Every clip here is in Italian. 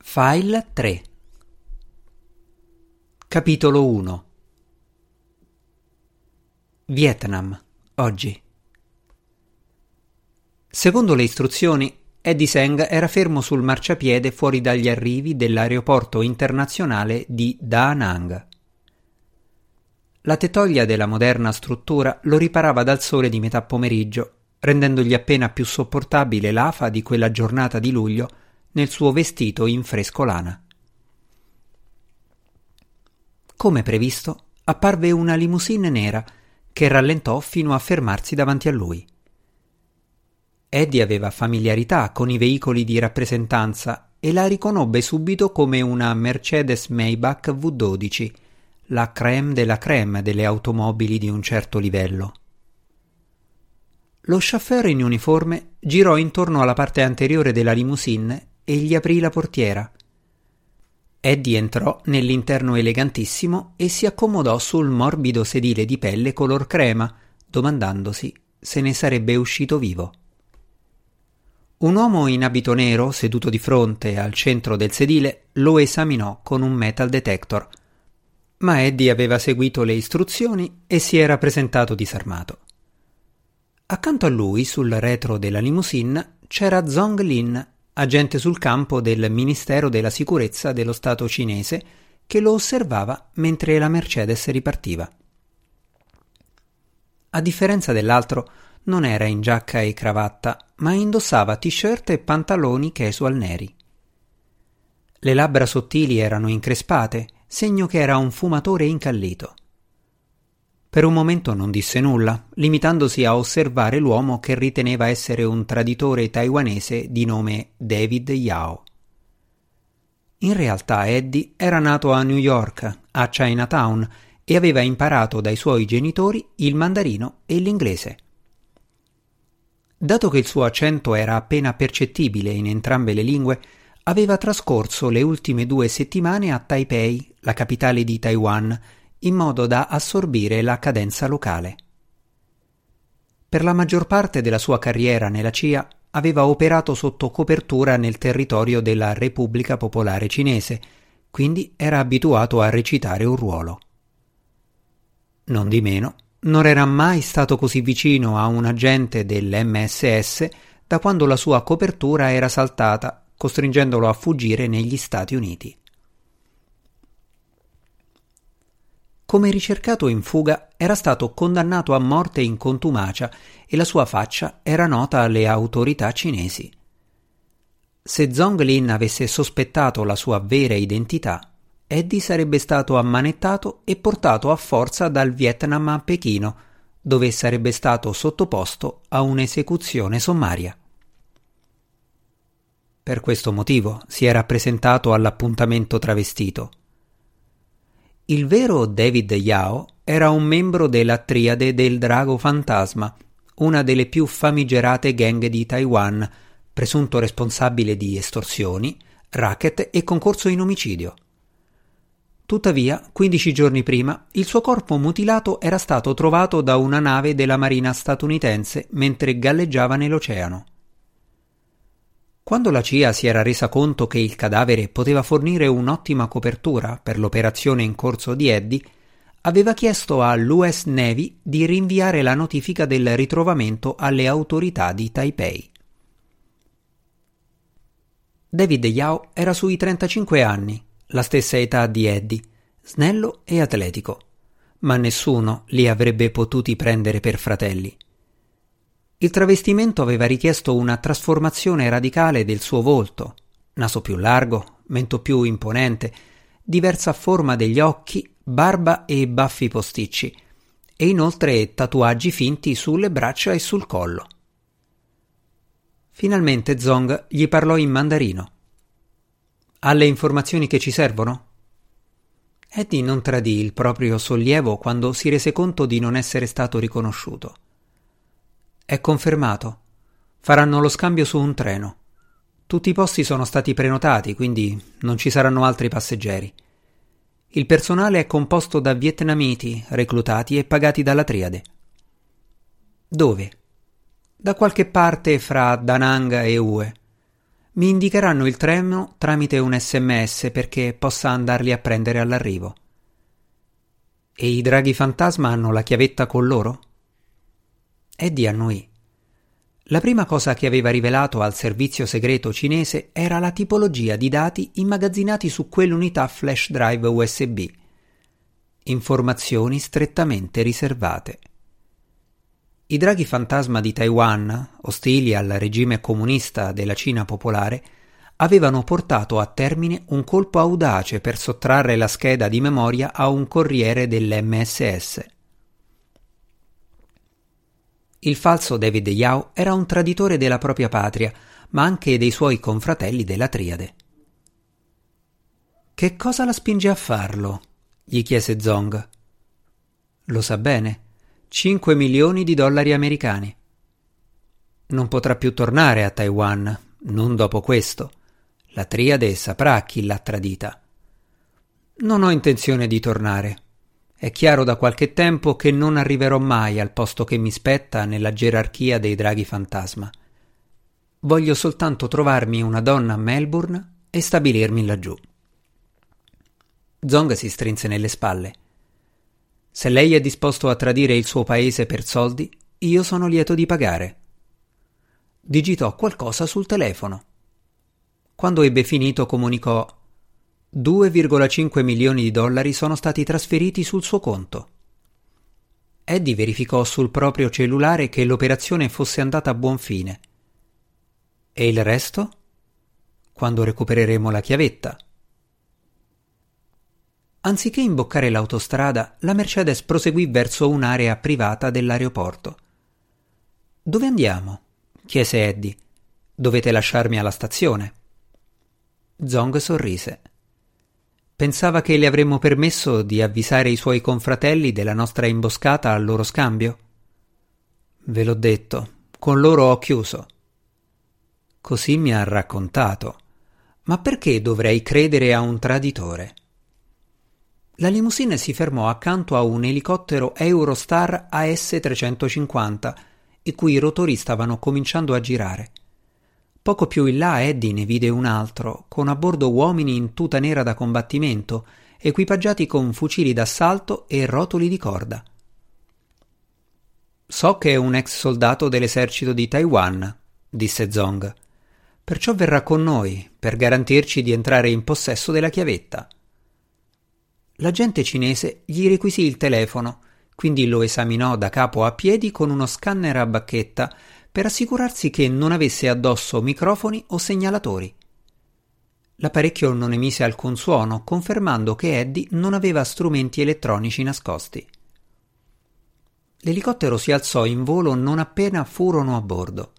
File 3 Capitolo 1 Vietnam, oggi. Secondo le istruzioni, Eddie Seng era fermo sul marciapiede fuori dagli arrivi dell'aeroporto internazionale di Da Nang. La tetoglia della moderna struttura lo riparava dal sole di metà pomeriggio, rendendogli appena più sopportabile l'afa di quella giornata di luglio nel suo vestito in frescolana. Come previsto, apparve una limousine nera che rallentò fino a fermarsi davanti a lui. Eddie aveva familiarità con i veicoli di rappresentanza e la riconobbe subito come una Mercedes Maybach V12, la crème della crème delle automobili di un certo livello. Lo chauffeur in uniforme girò intorno alla parte anteriore della limousine e gli aprì la portiera. Eddie entrò nell'interno elegantissimo e si accomodò sul morbido sedile di pelle color crema, domandandosi se ne sarebbe uscito vivo. Un uomo in abito nero, seduto di fronte al centro del sedile, lo esaminò con un metal detector. Ma Eddie aveva seguito le istruzioni e si era presentato disarmato. Accanto a lui, sul retro della limousine, c'era Zong Lin, agente sul campo del Ministero della Sicurezza dello Stato cinese, che lo osservava mentre la Mercedes ripartiva. A differenza dell'altro, non era in giacca e cravatta, ma indossava t-shirt e pantaloni casual neri. Le labbra sottili erano increspate, segno che era un fumatore incallito. Per un momento non disse nulla, limitandosi a osservare l'uomo che riteneva essere un traditore taiwanese di nome David Yao. In realtà Eddie era nato a New York, a Chinatown, e aveva imparato dai suoi genitori il mandarino e l'inglese. Dato che il suo accento era appena percettibile in entrambe le lingue, aveva trascorso le ultime due settimane a Taipei, la capitale di Taiwan, in modo da assorbire la cadenza locale. Per la maggior parte della sua carriera nella CIA aveva operato sotto copertura nel territorio della Repubblica Popolare Cinese, quindi era abituato a recitare un ruolo. Non di meno, non era mai stato così vicino a un agente dell'MSS da quando la sua copertura era saltata, costringendolo a fuggire negli Stati Uniti. Come ricercato in fuga era stato condannato a morte in contumacia e la sua faccia era nota alle autorità cinesi. Se Zhong Lin avesse sospettato la sua vera identità, Eddie sarebbe stato ammanettato e portato a forza dal Vietnam a Pechino, dove sarebbe stato sottoposto a un'esecuzione sommaria. Per questo motivo si era presentato all'appuntamento travestito. Il vero David Yao era un membro della triade del Drago Fantasma, una delle più famigerate gang di Taiwan, presunto responsabile di estorsioni, racket e concorso in omicidio. Tuttavia, 15 giorni prima, il suo corpo mutilato era stato trovato da una nave della marina statunitense mentre galleggiava nell'oceano. Quando la CIA si era resa conto che il cadavere poteva fornire un'ottima copertura per l'operazione in corso di Eddie, aveva chiesto all'US Navy di rinviare la notifica del ritrovamento alle autorità di Taipei. David Yao era sui 35 anni, la stessa età di Eddie, snello e atletico, ma nessuno li avrebbe potuti prendere per fratelli. Il travestimento aveva richiesto una trasformazione radicale del suo volto, naso più largo, mento più imponente, diversa forma degli occhi, barba e baffi posticci, e inoltre tatuaggi finti sulle braccia e sul collo. Finalmente Zong gli parlò in mandarino. Ha le informazioni che ci servono? Eddie non tradì il proprio sollievo quando si rese conto di non essere stato riconosciuto. È confermato. Faranno lo scambio su un treno. Tutti i posti sono stati prenotati, quindi non ci saranno altri passeggeri. Il personale è composto da vietnamiti, reclutati e pagati dalla triade. Dove? Da qualche parte fra Da Nang e Hue. Mi indicheranno il treno tramite un sms perché possa andarli a prendere all'arrivo. E i draghi fantasma hanno la chiavetta con loro? Eddie annuì. La prima cosa che aveva rivelato al servizio segreto cinese era la tipologia di dati immagazzinati su quell'unità flash drive USB. Informazioni strettamente riservate. I draghi fantasma di Taiwan, ostili al regime comunista della Cina popolare, avevano portato a termine un colpo audace per sottrarre la scheda di memoria a un corriere dell'MSS. Il falso David Yao era un traditore della propria patria, ma anche dei suoi confratelli della Triade. Che cosa la spinge a farlo? gli chiese Zong. Lo sa bene 5 milioni di dollari americani. Non potrà più tornare a Taiwan, non dopo questo. La triade saprà chi l'ha tradita. Non ho intenzione di tornare. È chiaro da qualche tempo che non arriverò mai al posto che mi spetta nella gerarchia dei draghi fantasma. Voglio soltanto trovarmi una donna a Melbourne e stabilirmi laggiù. Zong si strinse nelle spalle. Se lei è disposto a tradire il suo paese per soldi, io sono lieto di pagare. Digitò qualcosa sul telefono. Quando ebbe finito comunicò 2,5 milioni di dollari sono stati trasferiti sul suo conto. Eddie verificò sul proprio cellulare che l'operazione fosse andata a buon fine. E il resto? Quando recupereremo la chiavetta. Anziché imboccare l'autostrada, la Mercedes proseguì verso un'area privata dell'aeroporto. Dove andiamo? chiese Eddie. Dovete lasciarmi alla stazione. Zong sorrise. Pensava che le avremmo permesso di avvisare i suoi confratelli della nostra imboscata al loro scambio? Ve l'ho detto, con loro ho chiuso. Così mi ha raccontato. Ma perché dovrei credere a un traditore? La limousine si fermò accanto a un elicottero Eurostar AS350, i cui rotori stavano cominciando a girare. Poco più in là Eddie ne vide un altro, con a bordo uomini in tuta nera da combattimento, equipaggiati con fucili d'assalto e rotoli di corda. So che è un ex soldato dell'esercito di Taiwan, disse Zong. Perciò verrà con noi, per garantirci di entrare in possesso della chiavetta. L'agente cinese gli requisì il telefono, quindi lo esaminò da capo a piedi con uno scanner a bacchetta per assicurarsi che non avesse addosso microfoni o segnalatori. L'apparecchio non emise alcun suono, confermando che Eddie non aveva strumenti elettronici nascosti. L'elicottero si alzò in volo non appena furono a bordo.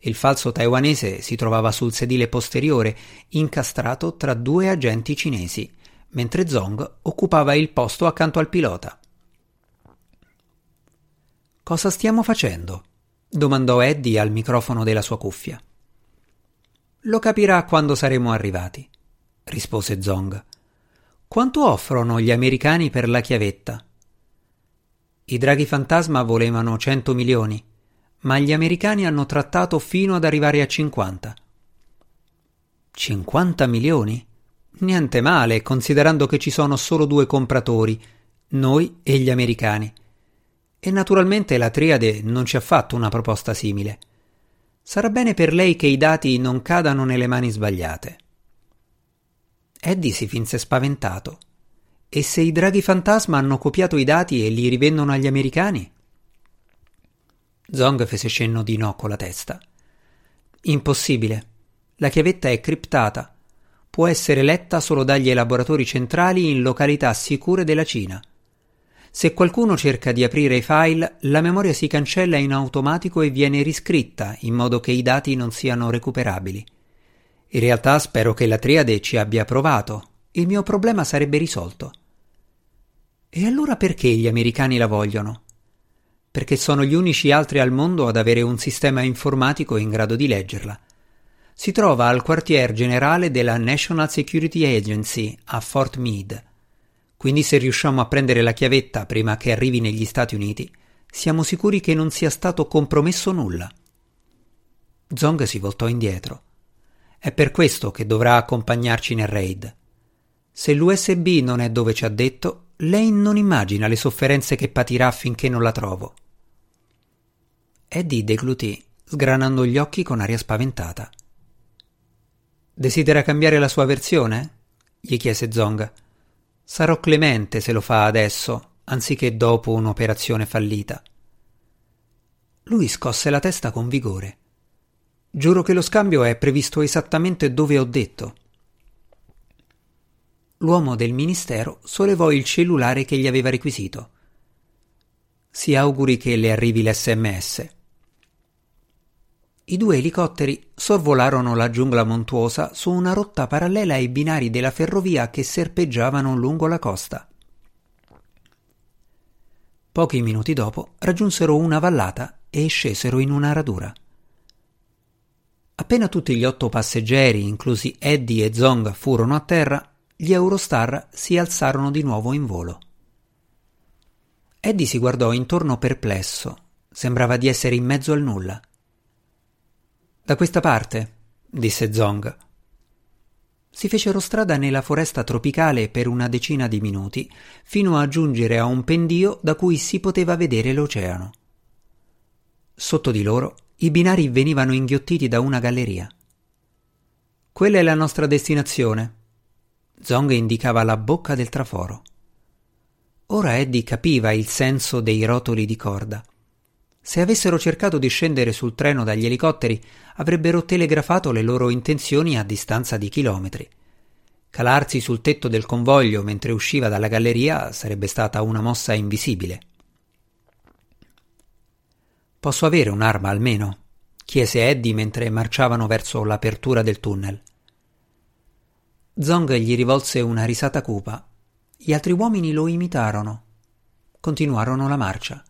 Il falso taiwanese si trovava sul sedile posteriore, incastrato tra due agenti cinesi mentre Zong occupava il posto accanto al pilota. Cosa stiamo facendo? Domandò Eddie al microfono della sua cuffia. Lo capirà quando saremo arrivati, rispose Zong. Quanto offrono gli americani per la chiavetta? I draghi fantasma volevano 100 milioni, ma gli americani hanno trattato fino ad arrivare a 50. 50 milioni? Niente male, considerando che ci sono solo due compratori, noi e gli americani. E naturalmente la Triade non ci ha fatto una proposta simile. Sarà bene per lei che i dati non cadano nelle mani sbagliate. Eddie si finse spaventato. E se i draghi fantasma hanno copiato i dati e li rivendono agli americani? Zong fece cenno di no con la testa. Impossibile. La chiavetta è criptata può essere letta solo dagli elaboratori centrali in località sicure della Cina. Se qualcuno cerca di aprire i file, la memoria si cancella in automatico e viene riscritta in modo che i dati non siano recuperabili. In realtà spero che la triade ci abbia provato. Il mio problema sarebbe risolto. E allora perché gli americani la vogliono? Perché sono gli unici altri al mondo ad avere un sistema informatico in grado di leggerla si trova al quartier generale della National Security Agency a Fort Meade. Quindi se riusciamo a prendere la chiavetta prima che arrivi negli Stati Uniti, siamo sicuri che non sia stato compromesso nulla. Zong si voltò indietro. È per questo che dovrà accompagnarci nel raid. Se l'USB non è dove ci ha detto, lei non immagina le sofferenze che patirà finché non la trovo. Eddie deglutì, sgranando gli occhi con aria spaventata. Desidera cambiare la sua versione? gli chiese Zong. Sarò clemente se lo fa adesso, anziché dopo un'operazione fallita. Lui scosse la testa con vigore. Giuro che lo scambio è previsto esattamente dove ho detto. L'uomo del ministero sollevò il cellulare che gli aveva requisito. Si auguri che le arrivi l'SMS. I due elicotteri sorvolarono la giungla montuosa su una rotta parallela ai binari della ferrovia che serpeggiavano lungo la costa. Pochi minuti dopo raggiunsero una vallata e scesero in una radura. Appena tutti gli otto passeggeri, inclusi Eddie e Zong, furono a terra, gli Eurostar si alzarono di nuovo in volo. Eddie si guardò intorno perplesso. Sembrava di essere in mezzo al nulla. Da questa parte, disse Zong. Si fecero strada nella foresta tropicale per una decina di minuti, fino a giungere a un pendio da cui si poteva vedere l'oceano. Sotto di loro i binari venivano inghiottiti da una galleria. Quella è la nostra destinazione. Zong indicava la bocca del traforo. Ora Eddie capiva il senso dei rotoli di corda. Se avessero cercato di scendere sul treno dagli elicotteri, avrebbero telegrafato le loro intenzioni a distanza di chilometri. Calarsi sul tetto del convoglio mentre usciva dalla galleria sarebbe stata una mossa invisibile. Posso avere un'arma almeno? chiese Eddie mentre marciavano verso l'apertura del tunnel. Zong gli rivolse una risata cupa. Gli altri uomini lo imitarono. Continuarono la marcia.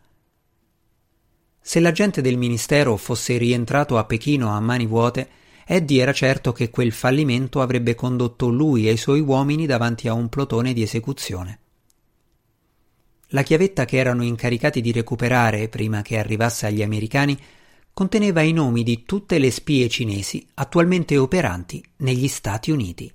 Se l'agente del ministero fosse rientrato a Pechino a mani vuote, Eddie era certo che quel fallimento avrebbe condotto lui e i suoi uomini davanti a un plotone di esecuzione. La chiavetta che erano incaricati di recuperare prima che arrivasse agli americani conteneva i nomi di tutte le spie cinesi attualmente operanti negli Stati Uniti.